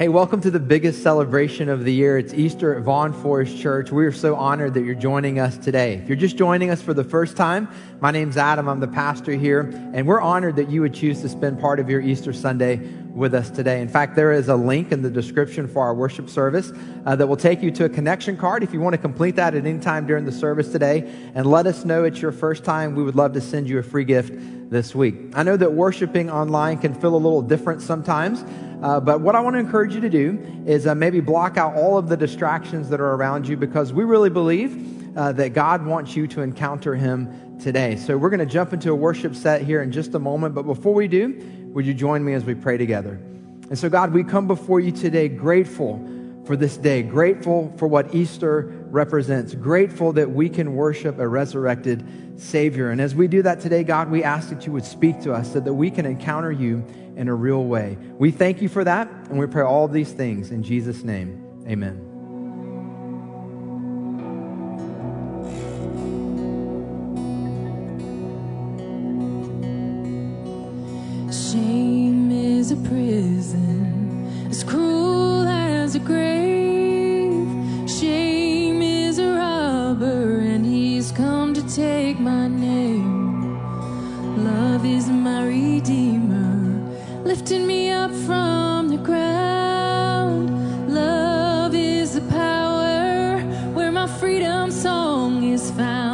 Hey, welcome to the biggest celebration of the year. It's Easter at Vaughn Forest Church. We are so honored that you're joining us today. If you're just joining us for the first time, my name's Adam. I'm the pastor here, and we're honored that you would choose to spend part of your Easter Sunday with us today. In fact, there is a link in the description for our worship service uh, that will take you to a connection card. If you want to complete that at any time during the service today and let us know it's your first time, we would love to send you a free gift this week. I know that worshiping online can feel a little different sometimes. Uh, but what I want to encourage you to do is uh, maybe block out all of the distractions that are around you because we really believe uh, that God wants you to encounter Him today. So we're going to jump into a worship set here in just a moment. But before we do, would you join me as we pray together? And so, God, we come before you today grateful for this day, grateful for what Easter represents, grateful that we can worship a resurrected Savior. And as we do that today, God, we ask that you would speak to us so that we can encounter you in a real way. We thank you for that, and we pray all these things in Jesus' name. Amen. Shame is a prison as cruel as a grave. Shame is a robber, and he's come to take my name. Love is my redeemer, lifting me up from the ground. Love is the power where my freedom song is found.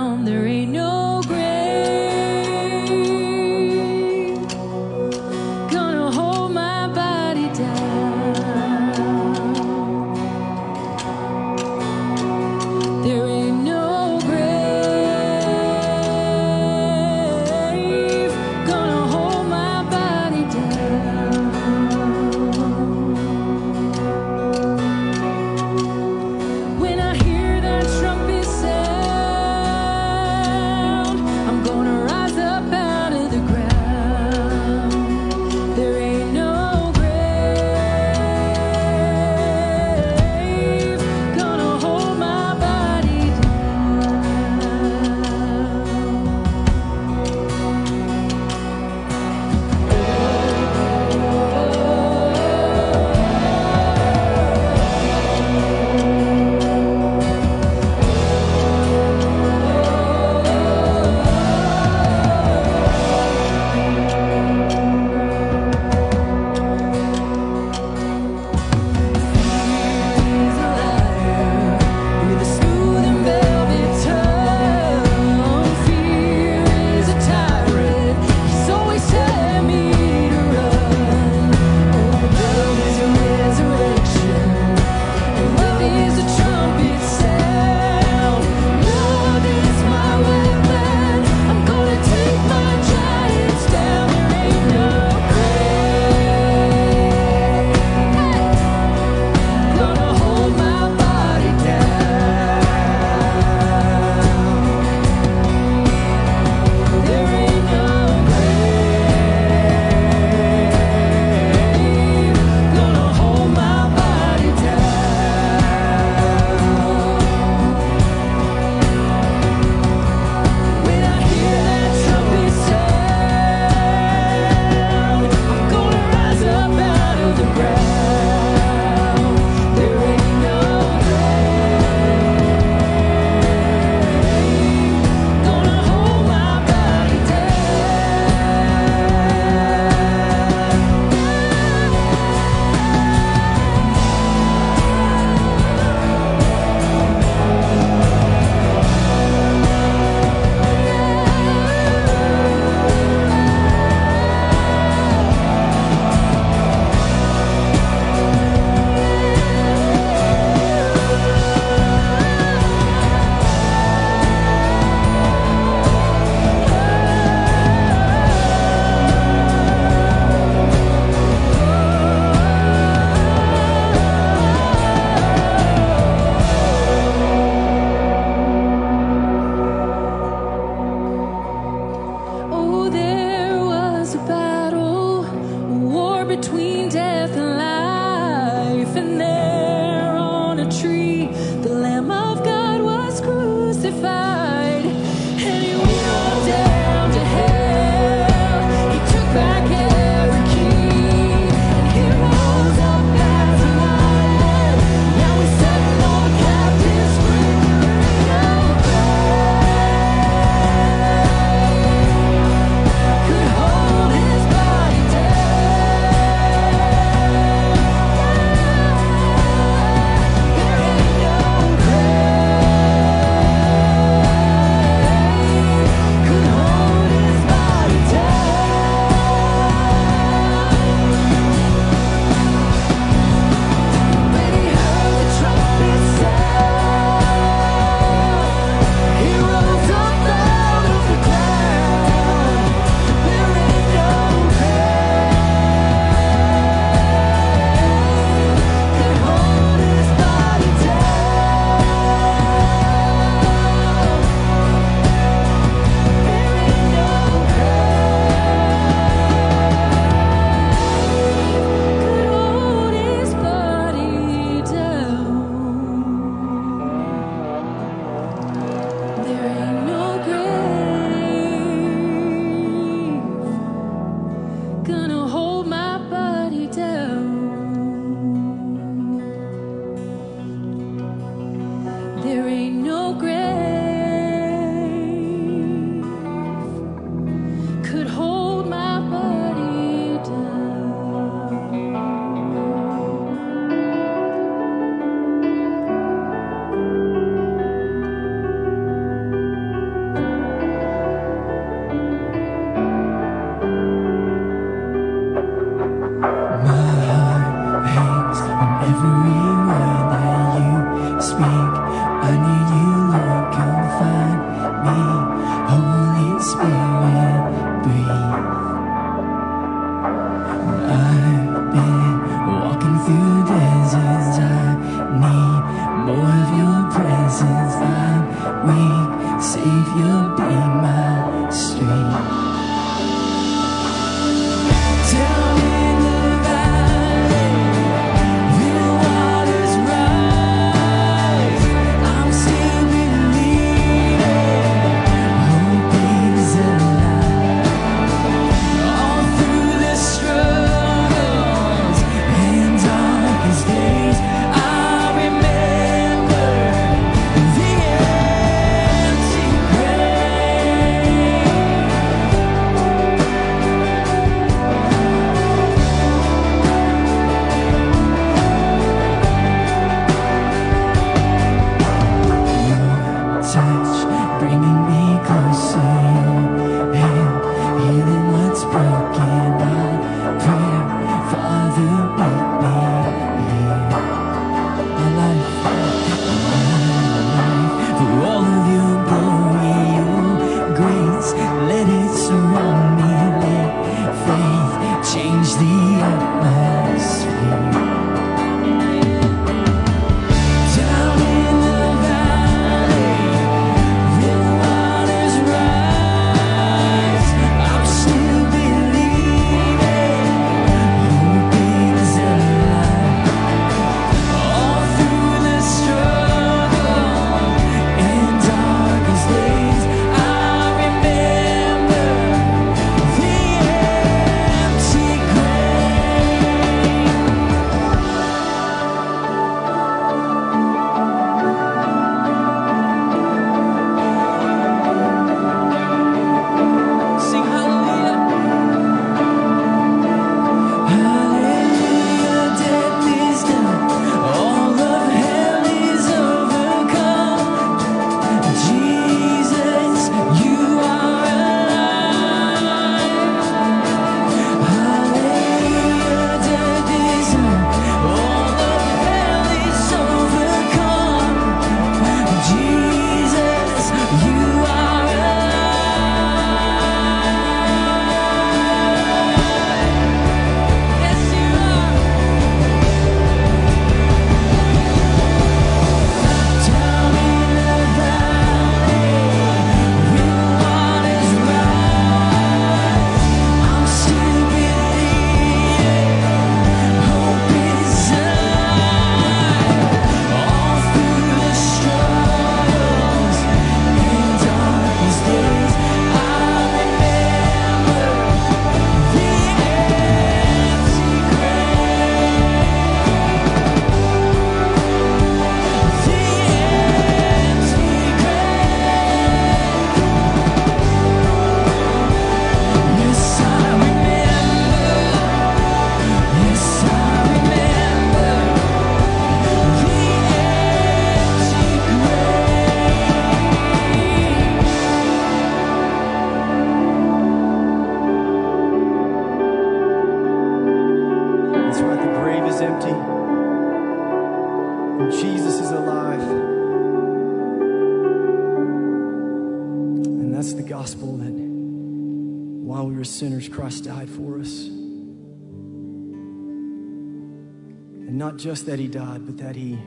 Not just that he died, but that he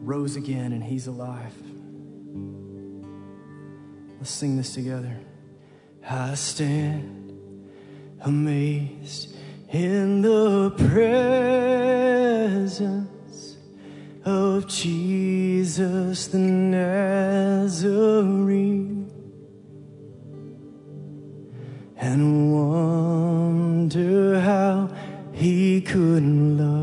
rose again and he's alive. Let's sing this together. I stand amazed in the presence of Jesus the Nazarene and wonder how he could love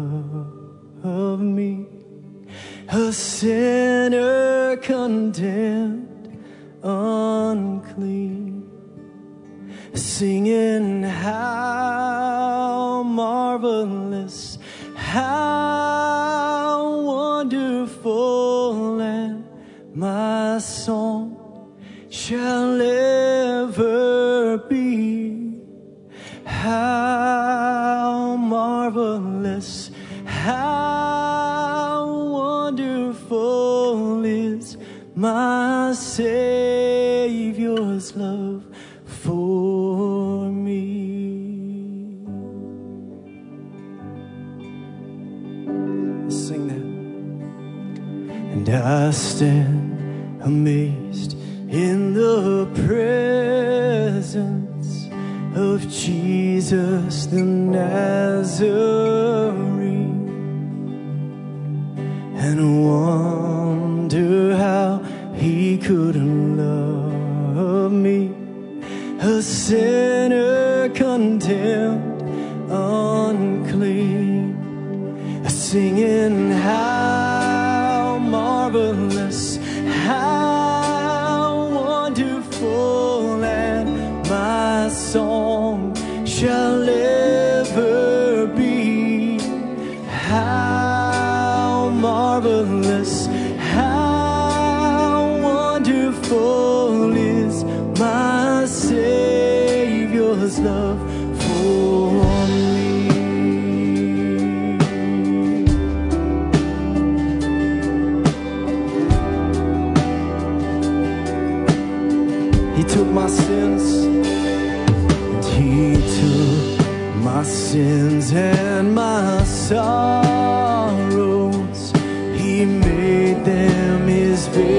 a sinner condemned unclean singing how marvelous, how wonderful, and my song shall ever be. How marvelous, how my Savior's love for me. Sing that. And I stand amazed in the presence of Jesus the Nazarene and how he could love me. A sinner condemned unclean, singing how sorrows. He made them his very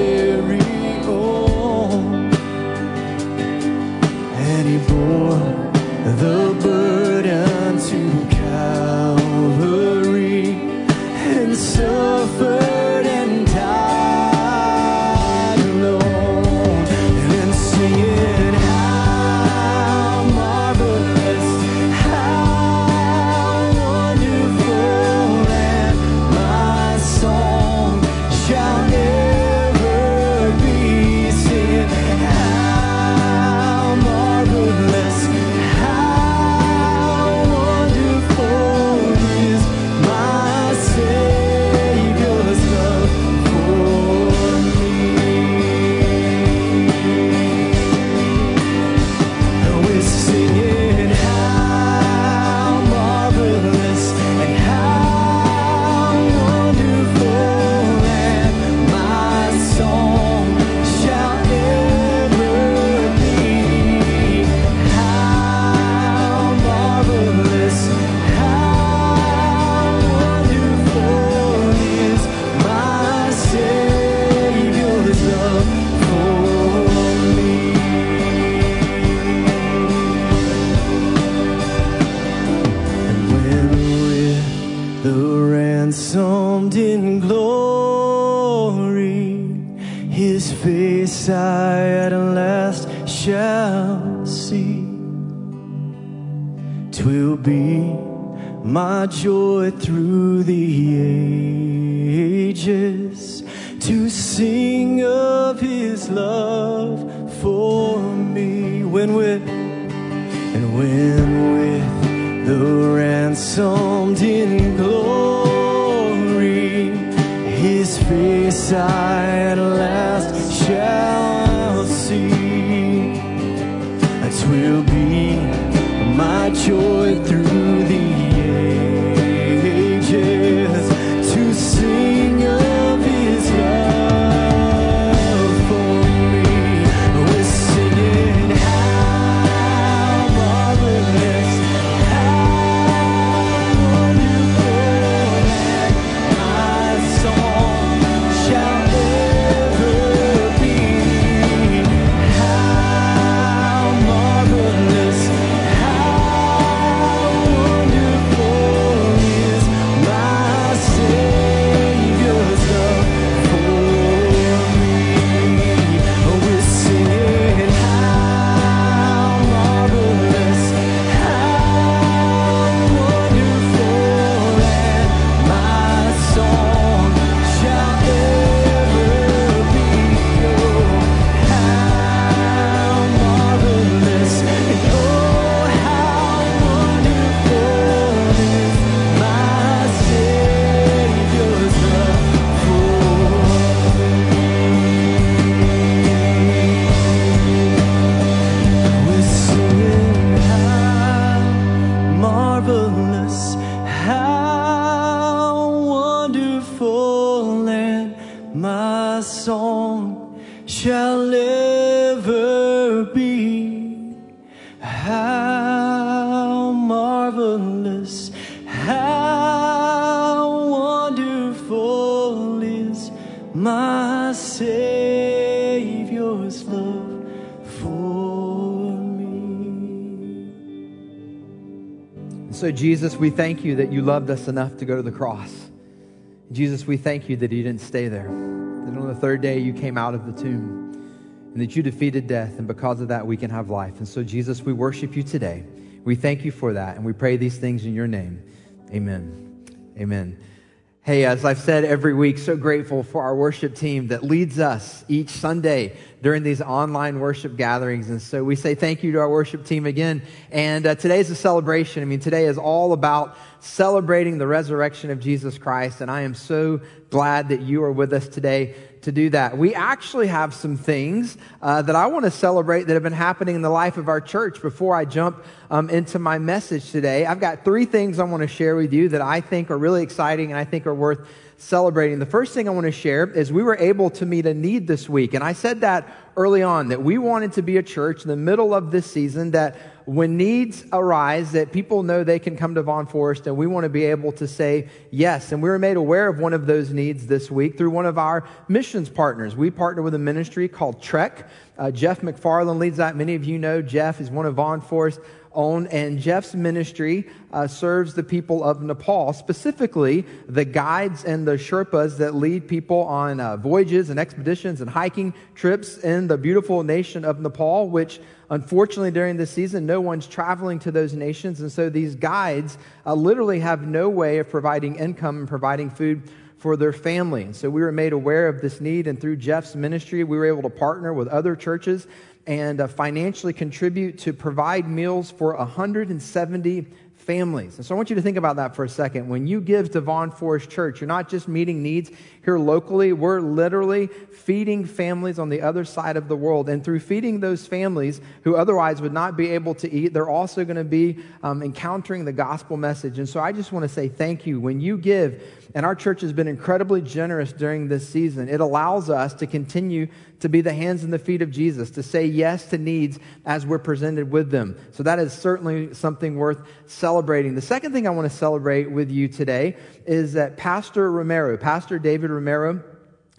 my joy through the ages to sing of his love for me. When with and when with the ransomed in glory, his face I at last shall see. It will be my joy Jesus, we thank you that you loved us enough to go to the cross. Jesus, we thank you that you didn't stay there, that on the third day you came out of the tomb and that you defeated death, and because of that, we can have life. And so, Jesus, we worship you today. We thank you for that, and we pray these things in your name. Amen. Amen. Hey, as I've said every week, so grateful for our worship team that leads us each Sunday during these online worship gatherings. And so we say thank you to our worship team again. And uh, today is a celebration. I mean, today is all about celebrating the resurrection of Jesus Christ. And I am so glad that you are with us today to do that. We actually have some things uh, that I want to celebrate that have been happening in the life of our church before I jump um, into my message today. I've got three things I want to share with you that I think are really exciting and I think are worth celebrating. The first thing I want to share is we were able to meet a need this week. And I said that early on that we wanted to be a church in the middle of this season that when needs arise that people know they can come to Vaughn Forest and we want to be able to say yes. And we were made aware of one of those needs this week through one of our missions partners. We partner with a ministry called Trek. Uh, Jeff McFarland leads that. Many of you know Jeff is one of Vaughn Forest own, and Jeff's ministry uh, serves the people of Nepal, specifically the guides and the Sherpas that lead people on uh, voyages and expeditions and hiking trips in the beautiful nation of Nepal, which unfortunately during this season, no one's traveling to those nations. And so these guides uh, literally have no way of providing income and providing food for their family. And so we were made aware of this need, and through Jeff's ministry, we were able to partner with other churches and uh, financially contribute to provide meals for 170 families. And so I want you to think about that for a second. When you give to Vaughn Forest Church, you're not just meeting needs here locally, we're literally feeding families on the other side of the world. And through feeding those families who otherwise would not be able to eat, they're also going to be um, encountering the gospel message. And so I just want to say thank you. When you give, and our church has been incredibly generous during this season. It allows us to continue to be the hands and the feet of Jesus, to say yes to needs as we're presented with them. So that is certainly something worth celebrating. The second thing I want to celebrate with you today is that Pastor Romero, Pastor David Romero,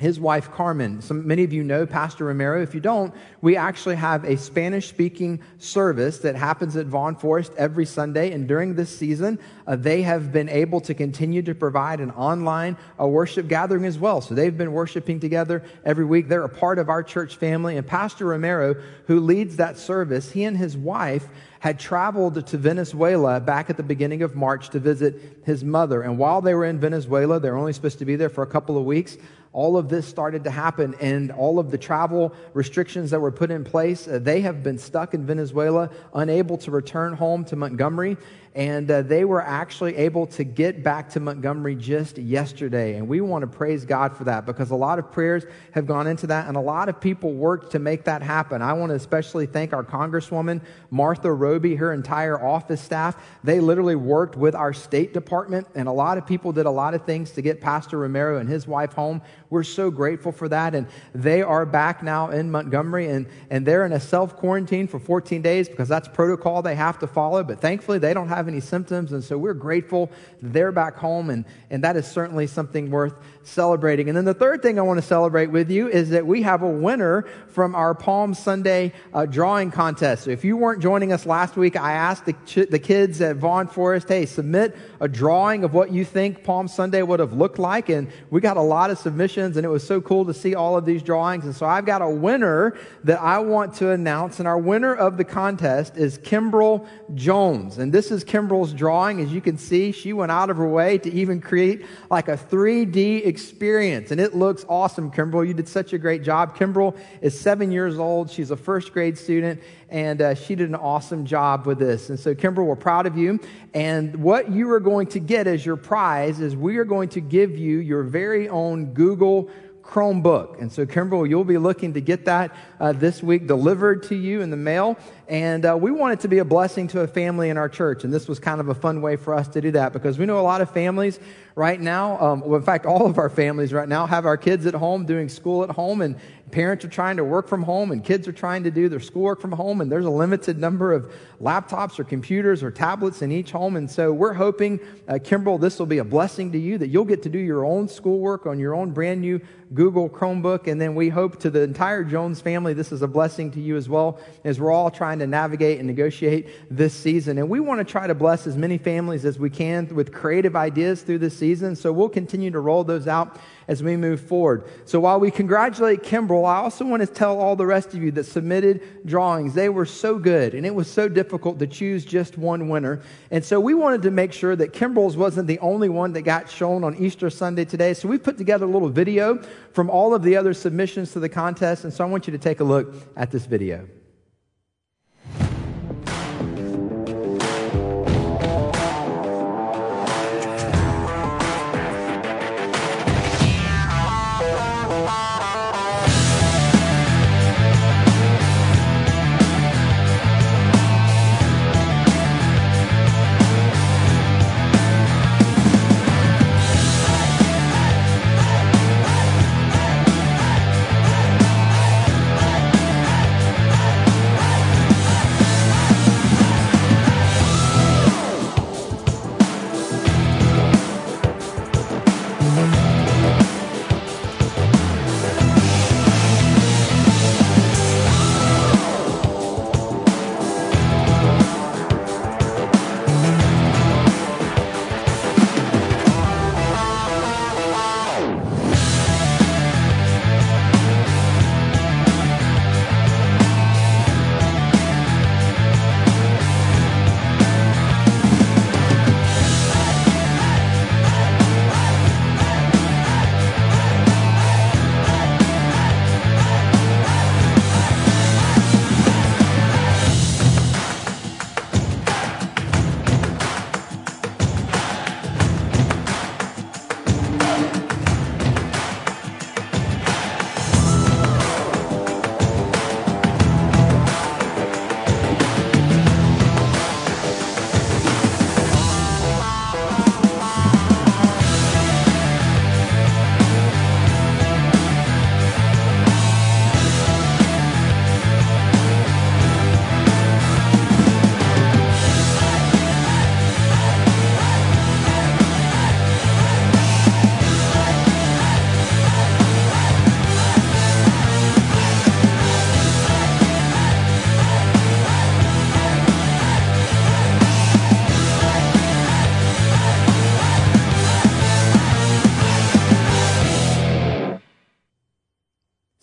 his wife Carmen. Some, many of you know Pastor Romero. If you don't, we actually have a Spanish speaking service that happens at Vaughn Forest every Sunday. And during this season, uh, they have been able to continue to provide an online uh, worship gathering as well. So they've been worshiping together every week. They're a part of our church family. And Pastor Romero, who leads that service, he and his wife had traveled to Venezuela back at the beginning of March to visit his mother. And while they were in Venezuela, they were only supposed to be there for a couple of weeks all of this started to happen and all of the travel restrictions that were put in place, uh, they have been stuck in Venezuela, unable to return home to Montgomery and uh, they were actually able to get back to Montgomery just yesterday. And we want to praise God for that because a lot of prayers have gone into that, and a lot of people worked to make that happen. I want to especially thank our Congresswoman, Martha Roby, her entire office staff. They literally worked with our State Department, and a lot of people did a lot of things to get Pastor Romero and his wife home. We're so grateful for that. And they are back now in Montgomery, and, and they're in a self quarantine for 14 days because that's protocol they have to follow. But thankfully, they don't have any symptoms. And so we're grateful they're back home. And, and that is certainly something worth celebrating. And then the third thing I want to celebrate with you is that we have a winner from our Palm Sunday uh, drawing contest. So if you weren't joining us last week, I asked the, ch- the kids at Vaughn Forest, hey, submit a drawing of what you think Palm Sunday would have looked like. And we got a lot of submissions, and it was so cool to see all of these drawings. And so I've got a winner that I want to announce. And our winner of the contest is Kimbrell Jones. And this is Kimbrell's drawing. As you can see, she went out of her way to even create like a 3D experience. And it looks awesome, Kimbrell. You did such a great job. Kimbrell is seven years old. She's a first grade student, and uh, she did an awesome job with this. And so, Kimbrell, we're proud of you. And what you are going to get as your prize is we are going to give you your very own Google Chromebook. And so, Kimbrell, you'll be looking to get that uh, this week delivered to you in the mail. And uh, we want it to be a blessing to a family in our church. And this was kind of a fun way for us to do that because we know a lot of families right now, um, well, in fact, all of our families right now have our kids at home doing school at home. And parents are trying to work from home and kids are trying to do their schoolwork from home, and there's a limited number of laptops or computers or tablets in each home. And so we're hoping, uh, this will be a blessing to you that you'll get to do your own schoolwork on your own brand new Google Chromebook. And then we hope to the entire Jones family, this is a blessing to you as well, as we're all trying to navigate and negotiate this season. And we want to try to bless as many families as we can with creative ideas through this season. So we'll continue to roll those out as we move forward. So while we congratulate Kimbrell, I also want to tell all the rest of you that submitted drawings. They were so good, and it was so difficult to choose just one winner. And so we wanted to make sure that Kimbrell's wasn't the only one that got shown on Easter Sunday today. So we put together a little video from all of the other submissions to the contest. And so I want you to take a look at this video.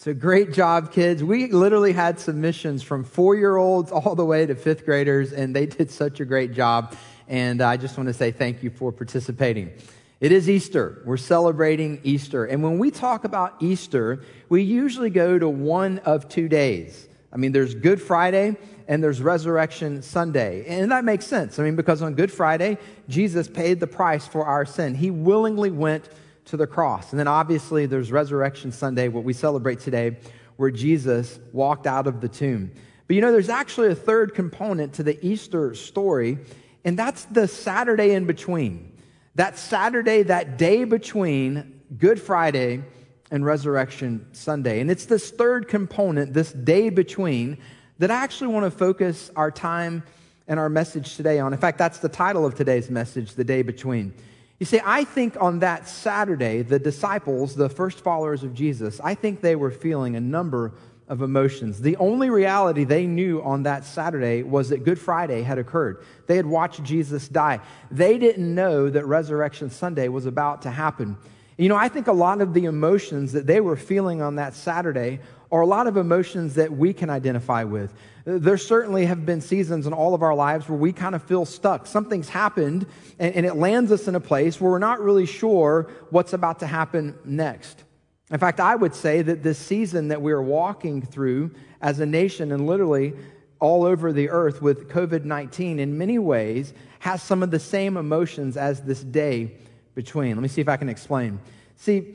So great job, kids. We literally had submissions from four year olds all the way to fifth graders, and they did such a great job. And I just want to say thank you for participating. It is Easter. We're celebrating Easter. And when we talk about Easter, we usually go to one of two days. I mean, there's Good Friday and there's Resurrection Sunday. And that makes sense. I mean, because on Good Friday, Jesus paid the price for our sin. He willingly went to the cross. And then obviously there's Resurrection Sunday, what we celebrate today, where Jesus walked out of the tomb. But you know, there's actually a third component to the Easter story, and that's the Saturday in between. That Saturday, that day between Good Friday and Resurrection Sunday. And it's this third component, this day between, that I actually want to focus our time and our message today on. In fact, that's the title of today's message, The Day Between. You see, I think on that Saturday, the disciples, the first followers of Jesus, I think they were feeling a number of emotions. The only reality they knew on that Saturday was that Good Friday had occurred. They had watched Jesus die. They didn't know that Resurrection Sunday was about to happen. You know, I think a lot of the emotions that they were feeling on that Saturday are a lot of emotions that we can identify with. There certainly have been seasons in all of our lives where we kind of feel stuck. Something's happened and, and, it lands us in a place where we're not really sure what's about to happen next. In fact, I would say that this season that we're walking through as a nation and literally all over the earth with COVID 19 in many ways has some of the same emotions as this day between. Let me see if I can explain. See,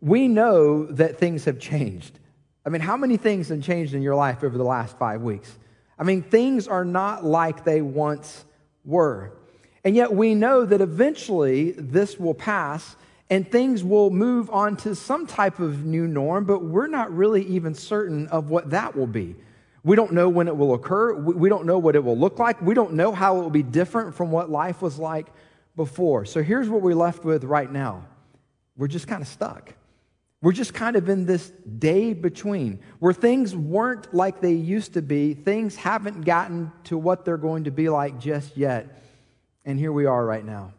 we know that things have changed. I mean, how many things have changed in your life over the last five weeks? I mean, things are not like they once were. And yet we know that eventually this will pass and things will move on to some type of new norm, but we're not really even certain of what that will be. We don't know when it will occur. We don't know what it will look like. We don't know how it will be different from what life was like before. So here's what we're left with right now we're just kind of stuck. We're just kind of in this day between where things weren't like they used to be. Things haven't gotten to what they're going to be like just yet. And here we are right now.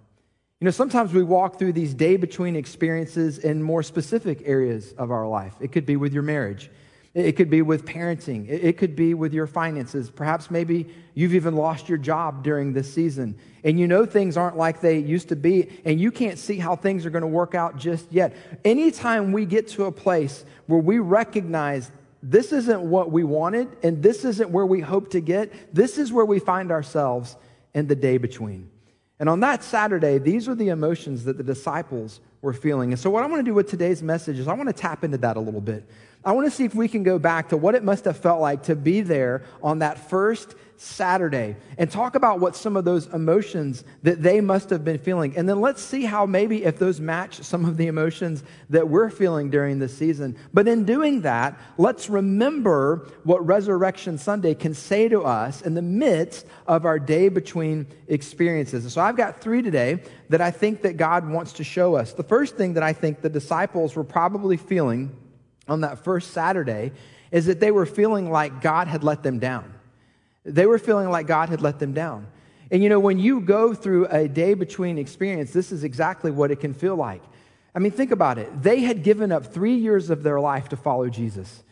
You know, sometimes we walk through these day between experiences in more specific areas of our life. It could be with your marriage, it could be with parenting, it could be with your finances. Perhaps maybe you've even lost your job during this season, and you know things aren't like they used to be, and you can't see how things are going to work out just yet. Anytime we get to a place where we recognize this isn't what we wanted, and this isn't where we hope to get, this is where we find ourselves in the day between. And on that Saturday, these are the emotions that the disciples were feeling. And so, what I want to do with today's message is I want to tap into that a little bit. I want to see if we can go back to what it must have felt like to be there on that first Saturday and talk about what some of those emotions that they must have been feeling. And then let's see how maybe if those match some of the emotions that we're feeling during this season. But in doing that, let's remember what Resurrection Sunday can say to us in the midst of our day between experiences. And so I've got three today that I think that God wants to show us. The first thing that I think the disciples were probably feeling on that first Saturday is that they were feeling like God had let them down. They were feeling like God had let them down. And you know, when you go through a day between experience, this is exactly what it can feel like. I mean, think about it. They had given up three years of their life to follow Jesus.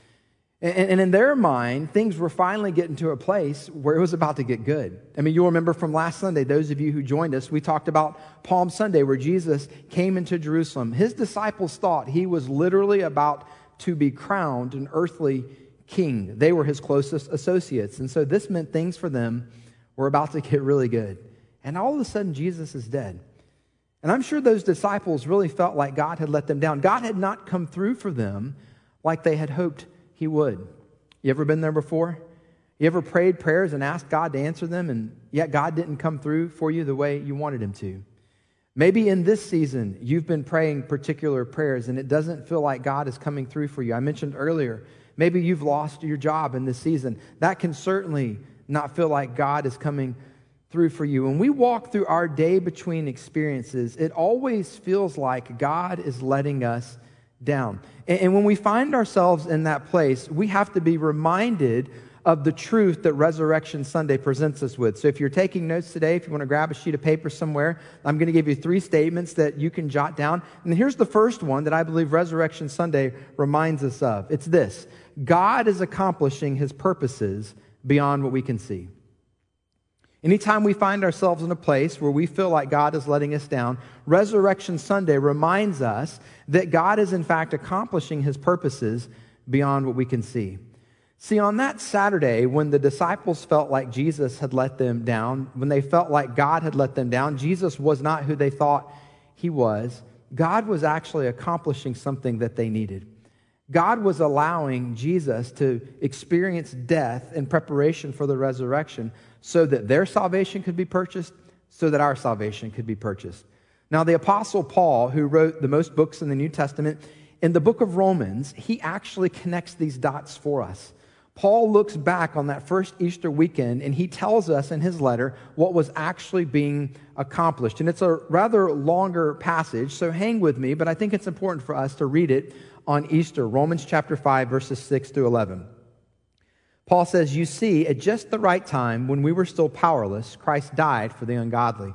And, in their mind, things were finally getting to a place where it was about to get good. I mean, you'll remember from last Sunday, those of you who joined us, we talked about Palm Sunday, where Jesus came into Jerusalem. His disciples thought he was literally about to be crowned an earthly king. They were his closest associates. And so this meant things for them were about to get really good. And all of a sudden, Jesus is dead. And I'm sure those disciples really felt like God had let them down. God had not come through for them like they had hoped he would. You ever been there before? You ever prayed prayers and asked God to answer them, and yet God didn't come through for you the way you wanted him to? Maybe in this season, you've been praying particular prayers and it doesn't feel like God is coming through for you. I mentioned earlier, maybe you've lost your job in this season. That can certainly not feel like God is coming through for you. When we walk through our day between experiences, it always feels like God is letting us down. And, when we find ourselves in that place, we have to be reminded of the truth that Resurrection Sunday presents us with. So if you're taking notes today, if you want to grab a sheet of paper somewhere, I'm going to give you three statements that you can jot down. And here's the first one that I believe Resurrection Sunday reminds us of it's this God is accomplishing his purposes beyond what we can see. Anytime we find ourselves in a place where we feel like God is letting us down, Resurrection Sunday reminds us that God is in fact accomplishing his purposes beyond what we can see. See, on that Saturday, when the disciples felt like Jesus had let them down, when they felt like God had let them down, Jesus was not who they thought he was. God was actually accomplishing something that they needed. God was allowing Jesus to experience death in preparation for the resurrection so that their salvation could be purchased, so that our salvation could be purchased. Now, the Apostle Paul, who wrote the most books in the New Testament, in the book of Romans, he actually connects these dots for us. Paul looks back on that first Easter weekend and he tells us in his letter what was actually being accomplished. And it's a rather longer passage, so hang with me, but I think it's important for us to read it on Easter, Romans chapter 5, verses 6 through 11. Paul says, You see, at just the right time, when we were still powerless, Christ died for the ungodly.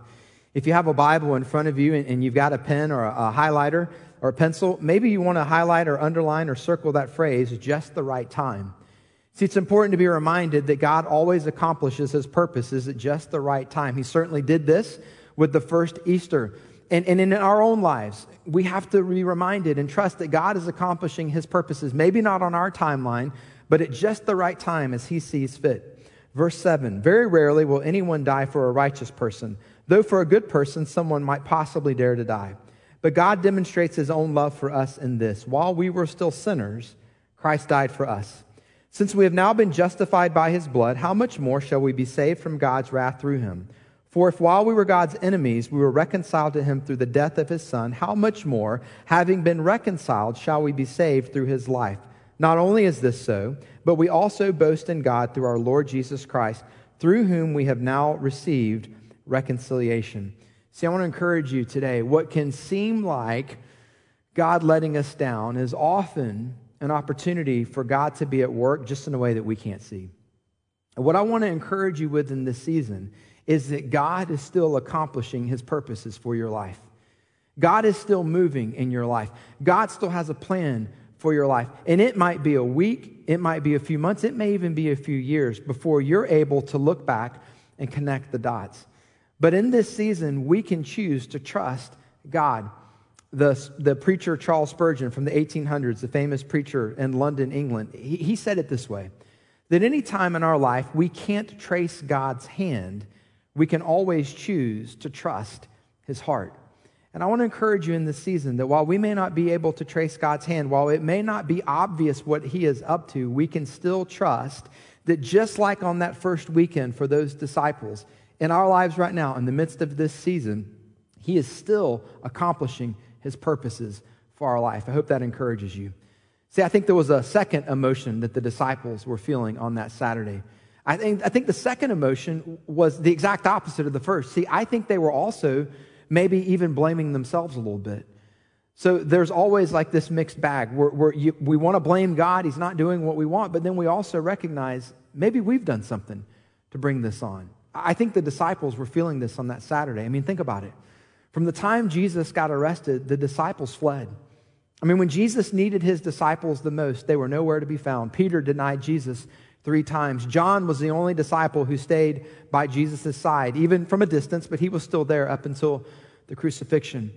If you have a Bible in front of you and you've got a pen or a highlighter or a pencil, maybe you want to highlight or underline or circle that phrase, just the right time. See, it's important to be reminded that God always accomplishes his purposes at just the right time. He certainly did this with the first Easter. And, and in our own lives, we have to be reminded and trust that God is accomplishing his purposes, maybe not on our timeline, but at just the right time as he sees fit. Verse 7 Very rarely will anyone die for a righteous person, though for a good person, someone might possibly dare to die. But God demonstrates his own love for us in this while we were still sinners, Christ died for us. Since we have now been justified by his blood, how much more shall we be saved from God's wrath through him? For if while we were God's enemies, we were reconciled to him through the death of his son, how much more, having been reconciled, shall we be saved through his life? Not only is this so, but we also boast in God through our Lord Jesus Christ, through whom we have now received reconciliation. See, I want to encourage you today. What can seem like God letting us down is often an opportunity for God to be at work just in a way that we can't see. And what I want to encourage you with in this season is that God is still accomplishing his purposes for your life. God is still moving in your life. God still has a plan for your life. And it might be a week, it might be a few months, it may even be a few years before you're able to look back and connect the dots. But in this season, we can choose to trust God. The, the preacher Charles Spurgeon from the 1800s, the famous preacher in London, England, he, he said it this way that any time in our life we can't trace God's hand, we can always choose to trust his heart. And I want to encourage you in this season that while we may not be able to trace God's hand, while it may not be obvious what he is up to, we can still trust that just like on that first weekend for those disciples, in our lives right now, in the midst of this season, he is still accomplishing his purposes for our life. I hope that encourages you. See, I think there was a second emotion that the disciples were feeling on that Saturday. I think, I think the second emotion was the exact opposite of the first. See, I think they were also maybe even blaming themselves a little bit. So there's always like this mixed bag where you, we want to blame God, He's not doing what we want, but then we also recognize maybe we've done something to bring this on. I think the disciples were feeling this on that Saturday. I mean, think about it. From the time Jesus got arrested, the disciples fled. I mean, when Jesus needed his disciples the most, they were nowhere to be found. Peter denied Jesus three times. John was the only disciple who stayed by Jesus' side, even from a distance, but he was still there up until the crucifixion.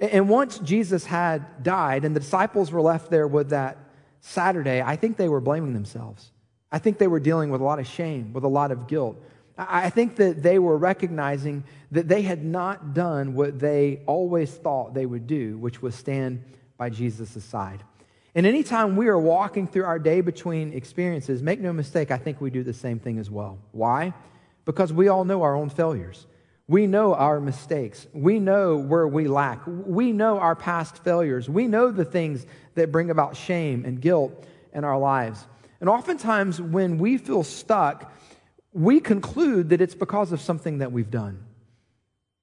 And once Jesus had died and the disciples were left there with that Saturday, I think they were blaming themselves. I think they were dealing with a lot of shame, with a lot of guilt. I think that they were recognizing that they had not done what they always thought they would do, which was stand by Jesus' side. And anytime we are walking through our day between experiences, make no mistake, I think we do the same thing as well. Why? Because we all know our own failures. We know our mistakes. We know where we lack. We know our past failures. We know the things that bring about shame and guilt in our lives. And oftentimes, when we feel stuck, we conclude that it's because of something that we've done.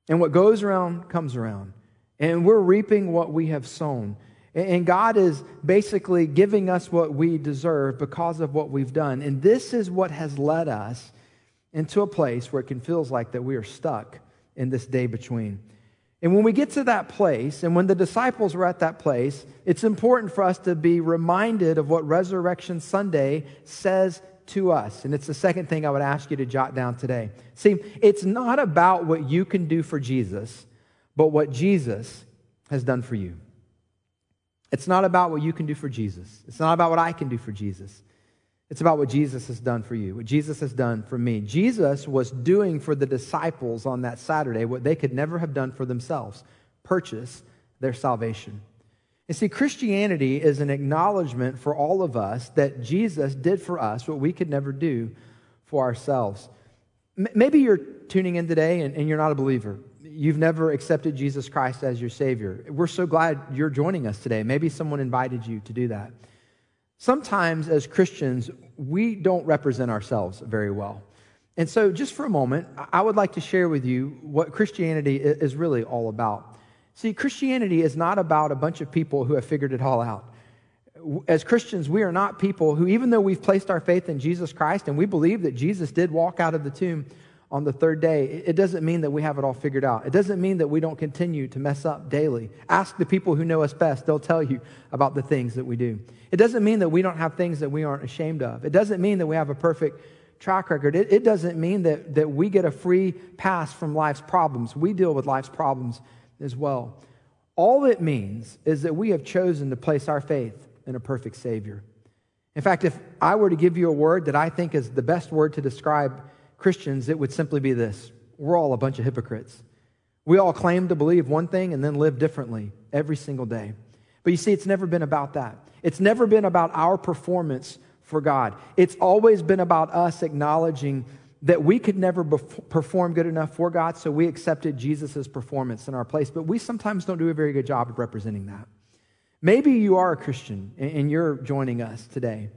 And what goes around comes around. And we're reaping what we have sown. And God is basically giving us what we deserve because of what we've done. And this is what has led us into a place where it can feels like that we are stuck in this day between. And when we get to that place, and when the disciples were at that place, it's important for us to be reminded of what Resurrection Sunday says to us. And it's the second thing I would ask you to jot down today. See, it's not about what you can do for Jesus, but what Jesus has done for you. It's not about what you can do for Jesus. It's not about what I can do for Jesus. It's about what Jesus has done for you, what Jesus has done for me. Jesus was doing for the disciples on that Saturday what they could never have done for themselves purchase their salvation. You see, Christianity is an acknowledgement for all of us that Jesus did for us what we could never do for ourselves. Maybe you're tuning in today and, and you're not a believer you've never accepted Jesus Christ as your Savior, we're so glad you're joining us today. Maybe someone invited you to do that. Sometimes, as Christians, we don't represent ourselves very well. And so, just for a moment, I would like to share with you what Christianity is really all about. See, Christianity is not about a bunch of people who have figured it all out. As Christians, we are not people who, even though we've placed our faith in Jesus Christ and we believe that Jesus did walk out of the tomb, on the third day, it doesn't mean that we have it all figured out. It doesn't mean that we don't continue to mess up daily. Ask the people who know us best, they'll tell you about the things that we do. It doesn't mean that we don't have things that we aren't ashamed of. It doesn't mean that we have a perfect track record. It, it doesn't mean that, that we get a free pass from life's problems. We deal with life's problems as well. All it means is that we have chosen to place our faith in a perfect Savior. In fact, if I were to give you a word that I think is the best word to describe Christians, it would simply be this we're all a bunch of hypocrites. We all claim to believe one thing and then live differently every single day. But you see, it's never been about that. It's never been about our performance for God. It's always been about us acknowledging that we could never perform good enough for God, so we accepted Jesus' performance in our place. But we sometimes don't do a very good job of representing that. Maybe you are a Christian and you're joining us today.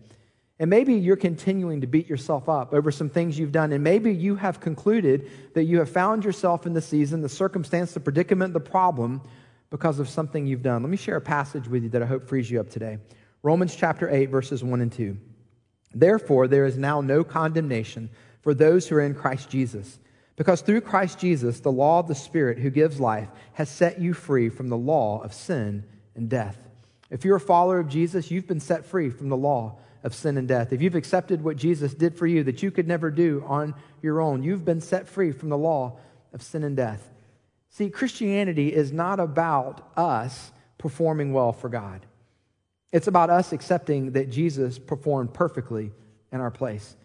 And maybe you're continuing to beat yourself up over some things you've done. And maybe you have concluded that you have found yourself in the season, the circumstance, the predicament, the problem because of something you've done. Let me share a passage with you that I hope frees you up today. Romans chapter 8, verses 1 and 2. Therefore, there is now no condemnation for those who are in Christ Jesus. Because through Christ Jesus, the law of the Spirit who gives life has set you free from the law of sin and death. If you're a follower of Jesus, you've been set free from the law of sin and death. If you've accepted what Jesus did for you that you could never do on your own, you've been set free from the law of sin and death. See, Christianity is not about us performing well for God. It's about us accepting that Jesus performed perfectly in our place.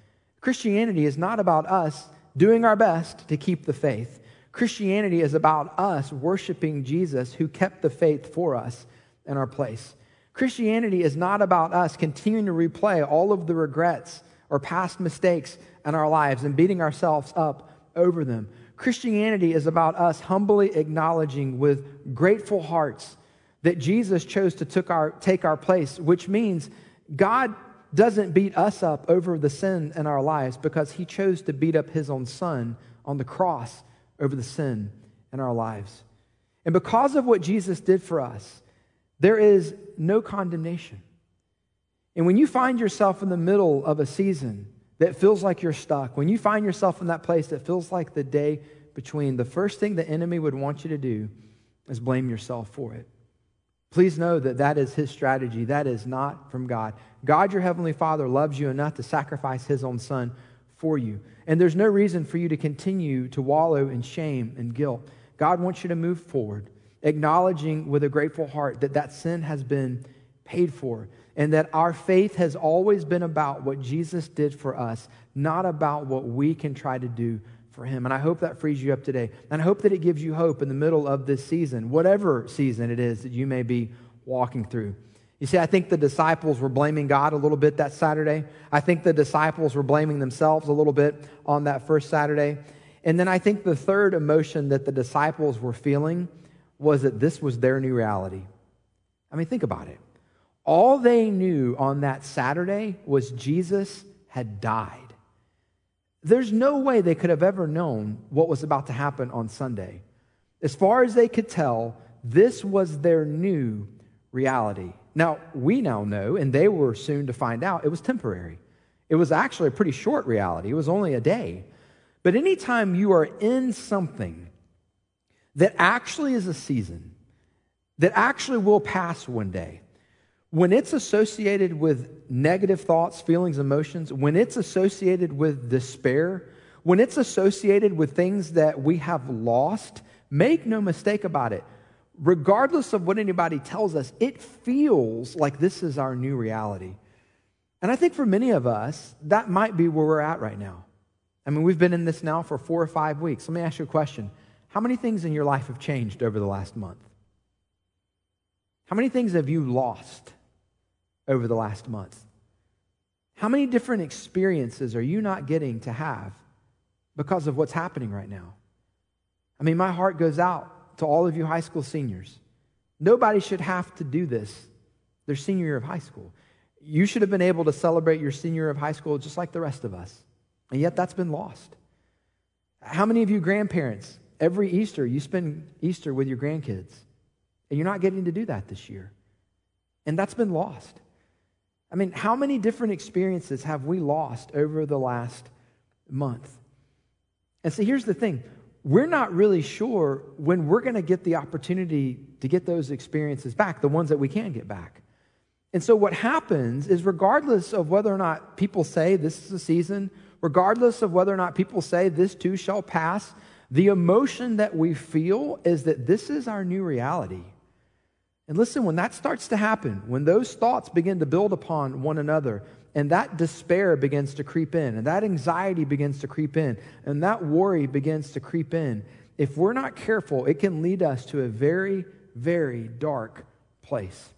Christianity is not about us doing our best to keep the faith. Christianity is about us worshiping Jesus who kept the faith for us in our place. Christianity is not about us continuing to replay all of the regrets or past mistakes in our lives and beating ourselves up over them. Christianity is about us humbly acknowledging with grateful hearts that Jesus chose to took our, take our place, which means God doesn't beat us up over the sin in our lives because he chose to beat up his own son on the cross over the sin in our lives. And because of what Jesus did for us, there is no condemnation. And when you find yourself in the middle of a season that feels like you're stuck, when you find yourself in that place that feels like the day between, the first thing the enemy would want you to do is blame yourself for it. Please know that that is his strategy. That is not from God. God, your heavenly Father, loves you enough to sacrifice his own son for you. And there's no reason for you to continue to wallow in shame and guilt. God wants you to move forward acknowledging with a grateful heart that that sin has been paid for and that our faith has always been about what Jesus did for us, not about what we can try to do for him. And I hope that frees you up today. And I hope that it gives you hope in the middle of this season, whatever season it is that you may be walking through. You see, I think the disciples were blaming God a little bit that Saturday. I think the disciples were blaming themselves a little bit on that first Saturday. And then I think the third emotion that the disciples were feeling was that this was their new reality. I mean, think about it. All they knew on that Saturday was Jesus had died. There's no way they could have ever known what was about to happen on Sunday. As far as they could tell, this was their new reality. Now, we now know, and they were soon to find out, it was temporary. It was actually a pretty short reality, it was only a day. But anytime you are in something that actually is a season, that actually will pass one day, when it's associated with negative thoughts, feelings, emotions, when it's associated with despair, when it's associated with things that we have lost, make no mistake about it. Regardless of what anybody tells us, it feels like this is our new reality. And I think for many of us, that might be where we're at right now. I mean, we've been in this now for four or five weeks. Let me ask you a question how many things in your life have changed over the last month? How many things have you lost over the last month? How many different experiences are you not getting to have because of what's happening right now? I mean, my heart goes out to all of you high school seniors. Nobody should have to do this their senior year of high school. You should have been able to celebrate your senior year of high school just like the rest of us. And yet that's been lost. How many of you grandparents Every Easter, you spend Easter with your grandkids, and you're not getting to do that this year. And that's been lost. I mean, how many different experiences have we lost over the last month? And so here's the thing we're not really sure when we're going to get the opportunity to get those experiences back, the ones that we can get back. And so what happens is, regardless of whether or not people say this is a season, regardless of whether or not people say this too shall pass, the emotion that we feel is that this is our new reality. And listen, when that starts to happen, when those thoughts begin to build upon one another, and that despair begins to creep in, and that anxiety begins to creep in, and that worry begins to creep in, if we're not careful, it can lead us to a very, very dark place.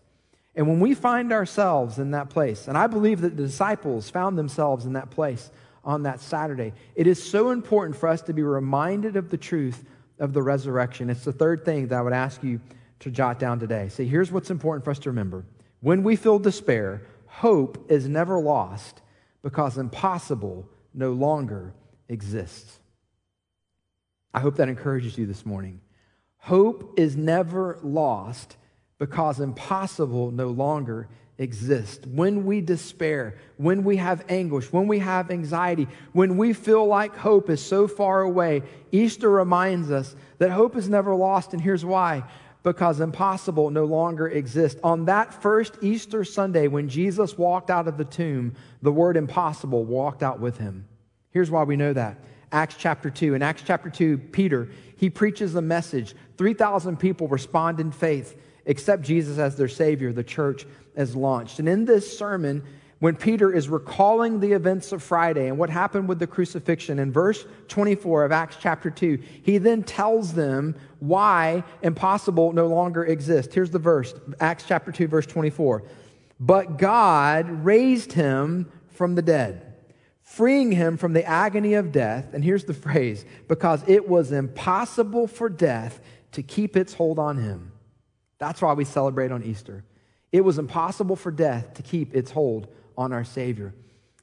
And when we find ourselves in that place, and I believe that the disciples found themselves in that place on that Saturday. It is so important for us to be reminded of the truth of the resurrection. It's the third thing that I would ask you to jot down today. See, here's what's important for us to remember. When we feel despair, hope is never lost because impossible no longer exists. I hope that encourages you this morning. Hope is never lost because impossible no longer exists. When we despair, when we have anguish, when we have anxiety, when we feel like hope is so far away, Easter reminds us that hope is never lost, and here's why because impossible no longer exists. On that first Easter Sunday, when Jesus walked out of the tomb, the word impossible walked out with him. Here's why we know that. Acts chapter 2. In Acts chapter 2, Peter, he preaches a message. 3,000 people respond in faith, accept Jesus as their Savior. The church is launched. And in this sermon, when Peter is recalling the events of Friday and what happened with the crucifixion in verse 24 of Acts chapter 2, he then tells them why impossible no longer exists. Here's the verse Acts chapter 2, verse 24. But God raised him from the dead, freeing him from the agony of death. And here's the phrase because it was impossible for death to keep its hold on him. That's why we celebrate on Easter. It was impossible for death to keep its hold on our Savior.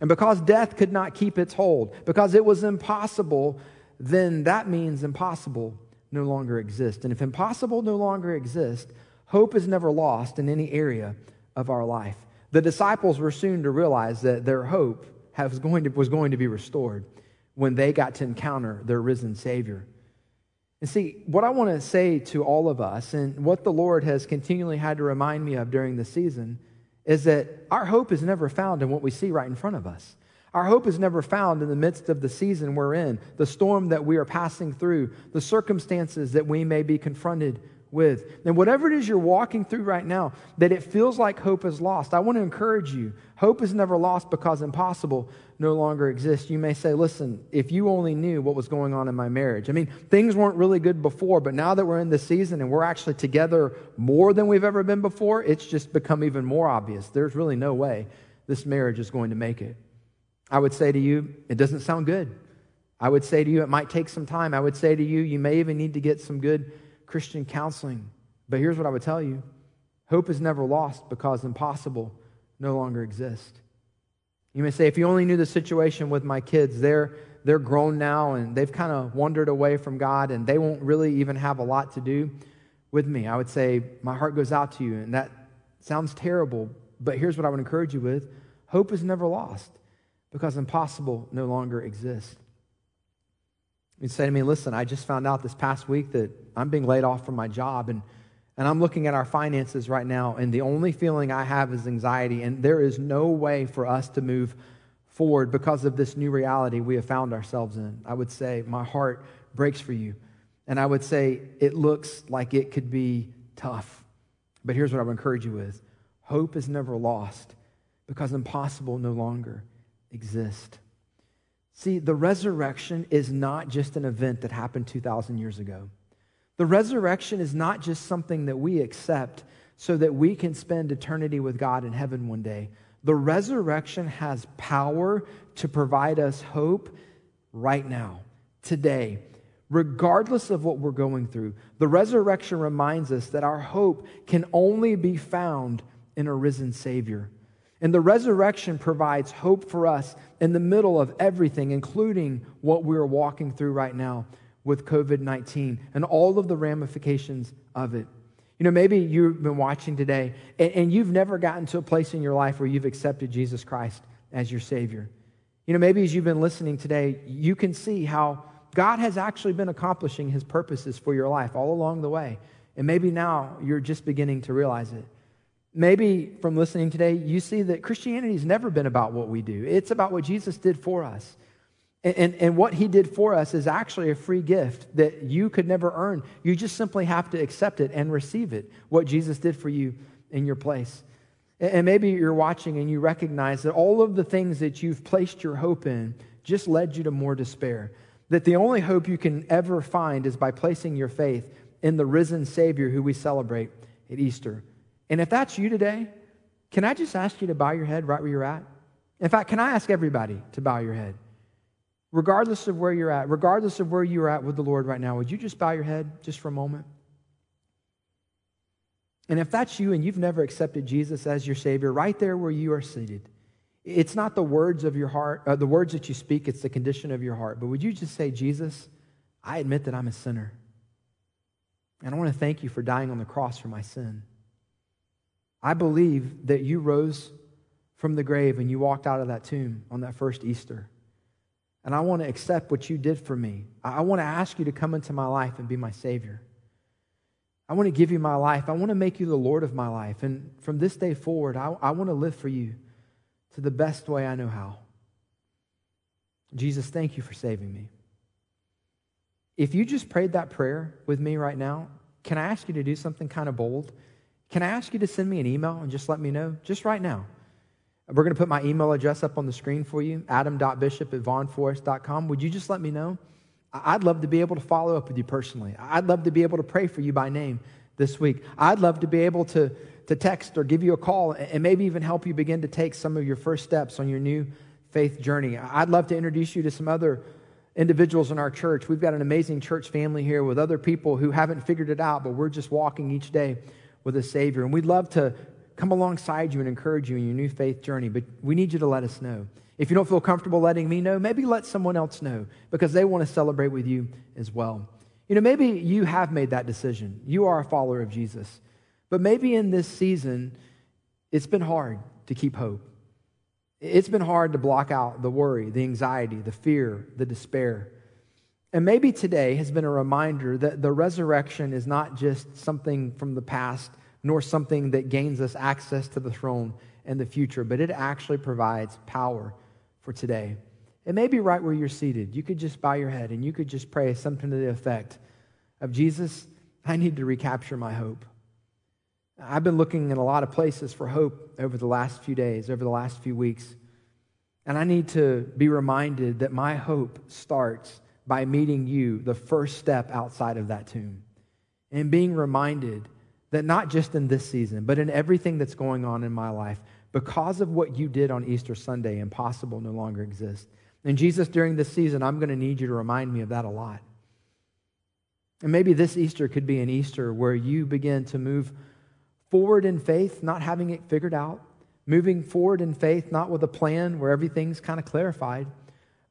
And because death could not keep its hold, because it was impossible, then that means impossible no longer exists. And if impossible no longer exists, hope is never lost in any area of our life. The disciples were soon to realize that their hope was going to, was going to be restored when they got to encounter their risen Savior. And see, what I want to say to all of us, and what the Lord has continually had to remind me of during the season, is that our hope is never found in what we see right in front of us. Our hope is never found in the midst of the season we're in, the storm that we are passing through, the circumstances that we may be confronted with. And whatever it is you're walking through right now, that it feels like hope is lost, I want to encourage you. Hope is never lost because impossible no longer exists. You may say, listen, if you only knew what was going on in my marriage. I mean, things weren't really good before, but now that we're in this season and we're actually together more than we've ever been before, it's just become even more obvious. There's really no way this marriage is going to make it. I would say to you, it doesn't sound good. I would say to you, it might take some time. I would say to you, you may even need to get some good Christian counseling. But here's what I would tell you hope is never lost because impossible no longer exists. You may say, if you only knew the situation with my kids, they're, they're grown now and they've kind of wandered away from God and they won't really even have a lot to do with me. I would say, my heart goes out to you. And that sounds terrible, but here's what I would encourage you with hope is never lost because impossible no longer exists. You say to me, listen, I just found out this past week that I'm being laid off from my job and, and I'm looking at our finances right now, and the only feeling I have is anxiety, and there is no way for us to move forward because of this new reality we have found ourselves in. I would say my heart breaks for you. And I would say it looks like it could be tough. But here's what I would encourage you with hope is never lost because impossible no longer exists. See, the resurrection is not just an event that happened 2,000 years ago. The resurrection is not just something that we accept so that we can spend eternity with God in heaven one day. The resurrection has power to provide us hope right now, today, regardless of what we're going through. The resurrection reminds us that our hope can only be found in a risen Savior. And the resurrection provides hope for us in the middle of everything, including what we're walking through right now with COVID 19 and all of the ramifications of it. You know, maybe you've been watching today and, and, you've never gotten to a place in your life where you've accepted Jesus Christ as your Savior. You know, maybe as you've been listening today, you can see how God has actually been accomplishing His purposes for your life all along the way. And maybe now you're just beginning to realize it. Maybe from listening today, you see that Christianity has never been about what we do. It's about what Jesus did for us. And, and, and, what he did for us is actually a free gift that you could never earn. You just simply have to accept it and receive it, what Jesus did for you in your place. And, and maybe you're watching and you recognize that all of the things that you've placed your hope in just led you to more despair. That the only hope you can ever find is by placing your faith in the risen Savior who we celebrate at Easter. And if that's you today, can I just ask you to bow your head right where you're at? In fact, can I ask everybody to bow your head? Regardless of where you're at, regardless of where you're at with the Lord right now, would you just bow your head just for a moment? And if that's you and you've never accepted Jesus as your Savior, right there where you are seated, it's not the words of your heart, uh, the words that you speak, it's the condition of your heart. But would you just say, Jesus, I admit that I'm a sinner. And I want to thank you for dying on the cross for my sin. I believe that you rose from the grave and you walked out of that tomb on that first Easter. And I want to accept what you did for me. I want to ask you to come into my life and be my Savior. I want to give you my life. I want to make you the Lord of my life. And from this day forward, I, I want to live for you to the best way I know how. Jesus, thank you for saving me. If you just prayed that prayer with me right now, can I ask you to do something kind of bold? Can I ask you to send me an email and just let me know, just right now? We're going to put my email address up on the screen for you, adam.bishop at vaughnforest.com. Would you just let me know? I'd love to be able to follow up with you personally. I'd love to be able to pray for you by name this week. I'd love to be able to, to text or give you a call and maybe even help you begin to take some of your first steps on your new faith journey. I'd love to introduce you to some other individuals in our church. We've got an amazing church family here with other people who haven't figured it out, but we're just walking each day with a Savior. And we'd love to come alongside you and encourage you in your new faith journey, but we need you to let us know. If you don't feel comfortable letting me know, maybe let someone else know because they want to celebrate with you as well. You know, maybe you have made that decision. You are a follower of Jesus. But maybe in this season, it's been hard to keep hope. It's been hard to block out the worry, the anxiety, the fear, the despair. And maybe today has been a reminder that the resurrection is not just something from the past nor something that gains us access to the throne in the future, but it actually provides power for today. It may be right where you're seated. You could just bow your head and you could just pray something to the effect of Jesus, I need to recapture my hope. I've been looking in a lot of places for hope over the last few days, over the last few weeks. And I need to be reminded that my hope starts by meeting you, the first step outside of that tomb, and being reminded that not just in this season, but in everything that's going on in my life, because of what you did on Easter Sunday, impossible no longer exists. And Jesus, during this season, I'm going to need you to remind me of that a lot. And maybe this Easter could be an Easter where you begin to move forward in faith, not having it figured out, moving forward in faith, not with a plan where everything's kind of clarified,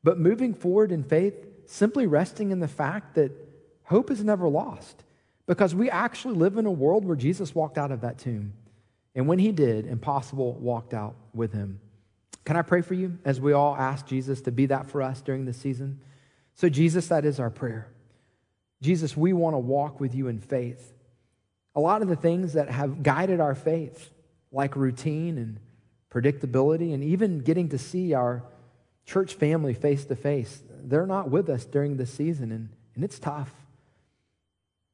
but moving forward in faith, simply resting in the fact that hope is never lost. Because we actually live in a world where Jesus walked out of that tomb. And when he did, impossible walked out with him. Can I pray for you as we all ask Jesus to be that for us during this season? So, Jesus, that is our prayer. Jesus, we want to walk with you in faith. A lot of the things that have guided our faith, like routine and predictability, and even getting to see our church family face to face, they're not with us during this season, and, and it's tough.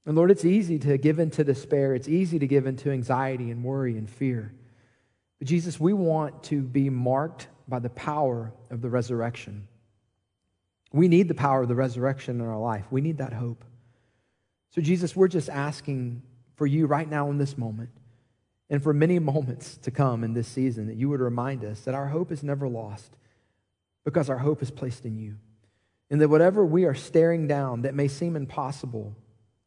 And Lord, it's easy to give in to despair. It's easy to give in to anxiety and worry and fear. But Jesus, we want to be marked by the power of the resurrection. We need the power of the resurrection in our life. We need that hope. So, Jesus, we're just asking for you right now in this moment and for many moments to come in this season that you would remind us that our hope is never lost because our hope is placed in you. And that whatever we are staring down that may seem impossible,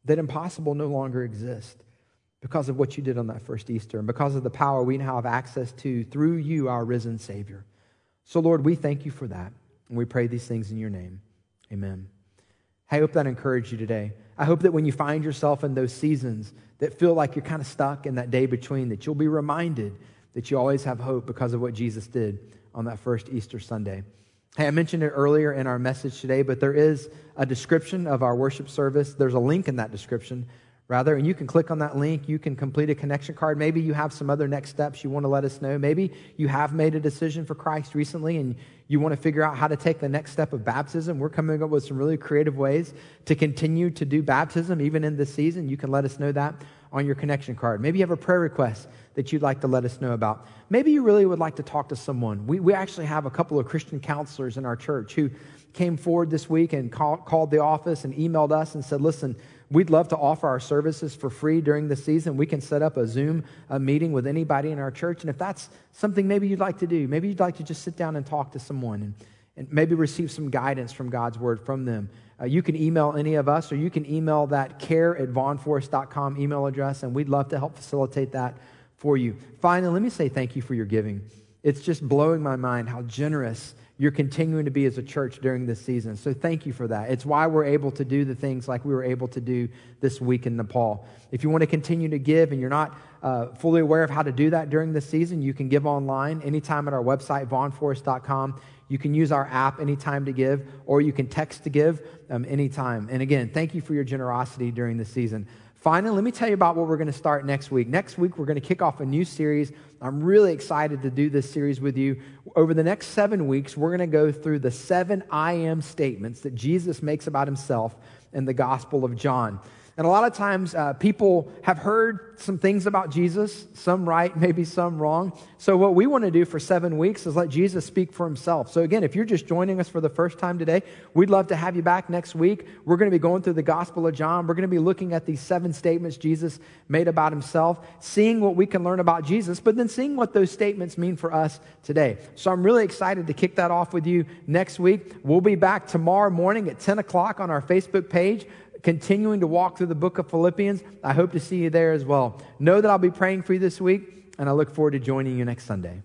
that impossible no longer exists because of what you did on that first Easter and because of the power we now have access to through you, our risen Savior. So, Lord, we thank you for that. And we pray these things in your name. Amen. I hope that encouraged you today. I hope that when you find yourself in those seasons that feel like you're kind of stuck in that day between, that you'll be reminded that you always have hope because of what Jesus did on that first Easter Sunday. Hey, I mentioned it earlier in our message today, but there is a description of our worship service. There's a link in that description, rather, and you can click on that link. You can complete a connection card. Maybe you have some other next steps you want to let us know. Maybe you have made a decision for Christ recently and you want to figure out how to take the next step of baptism. We're coming up with some really creative ways to continue to do baptism even in this season. You can let us know that on your connection card. Maybe you have a prayer request that you'd like to let us know about. Maybe you really would like to talk to someone. We, we actually have a couple of Christian counselors in our church who came forward this week and call, called the office and emailed us and said, listen, we'd love to offer our services for free during the season. We can set up a Zoom a meeting with anybody in our church. And if that's something maybe you'd like to do, maybe you'd like to just sit down and talk to someone and, and maybe receive some guidance from God's word from them. Uh, you can email any of us, or you can email that care at vaughnforest.com email address, and we'd love to help facilitate that for you. Finally, let me say thank you for your giving. It's just blowing my mind how generous you're continuing to be as a church during this season. So thank you for that. It's why we're able to do the things like we were able to do this week in Nepal. If you want to continue to give and you're not uh, fully aware of how to do that during this season, you can give online anytime at our website, vaughnforest.com. You can use our app anytime to give, or you can text to give um, anytime. And again, thank you for your generosity during this season. Finally, let me tell you about what we're going to start next week. Next week, we're going to kick off a new series. I'm really excited to do this series with you. Over the next seven weeks, we're going to go through the seven I am statements that Jesus makes about himself in the Gospel of John. And a lot of times, uh, people have heard some things about Jesus, some right, maybe some wrong. So, what we want to do for seven weeks is let Jesus speak for himself. So, again, if you're just joining us for the first time today, we'd love to have you back next week. We're going to be going through the Gospel of John. We're going to be looking at these seven statements Jesus made about himself, seeing what we can learn about Jesus, but then seeing what those statements mean for us today. So, I'm really excited to kick that off with you next week. We'll be back tomorrow morning at 10 o'clock on our Facebook page continuing to walk through the book of Philippians. I hope to see you there as well. Know that I'll be praying for you this week, and I look forward to joining you next Sunday.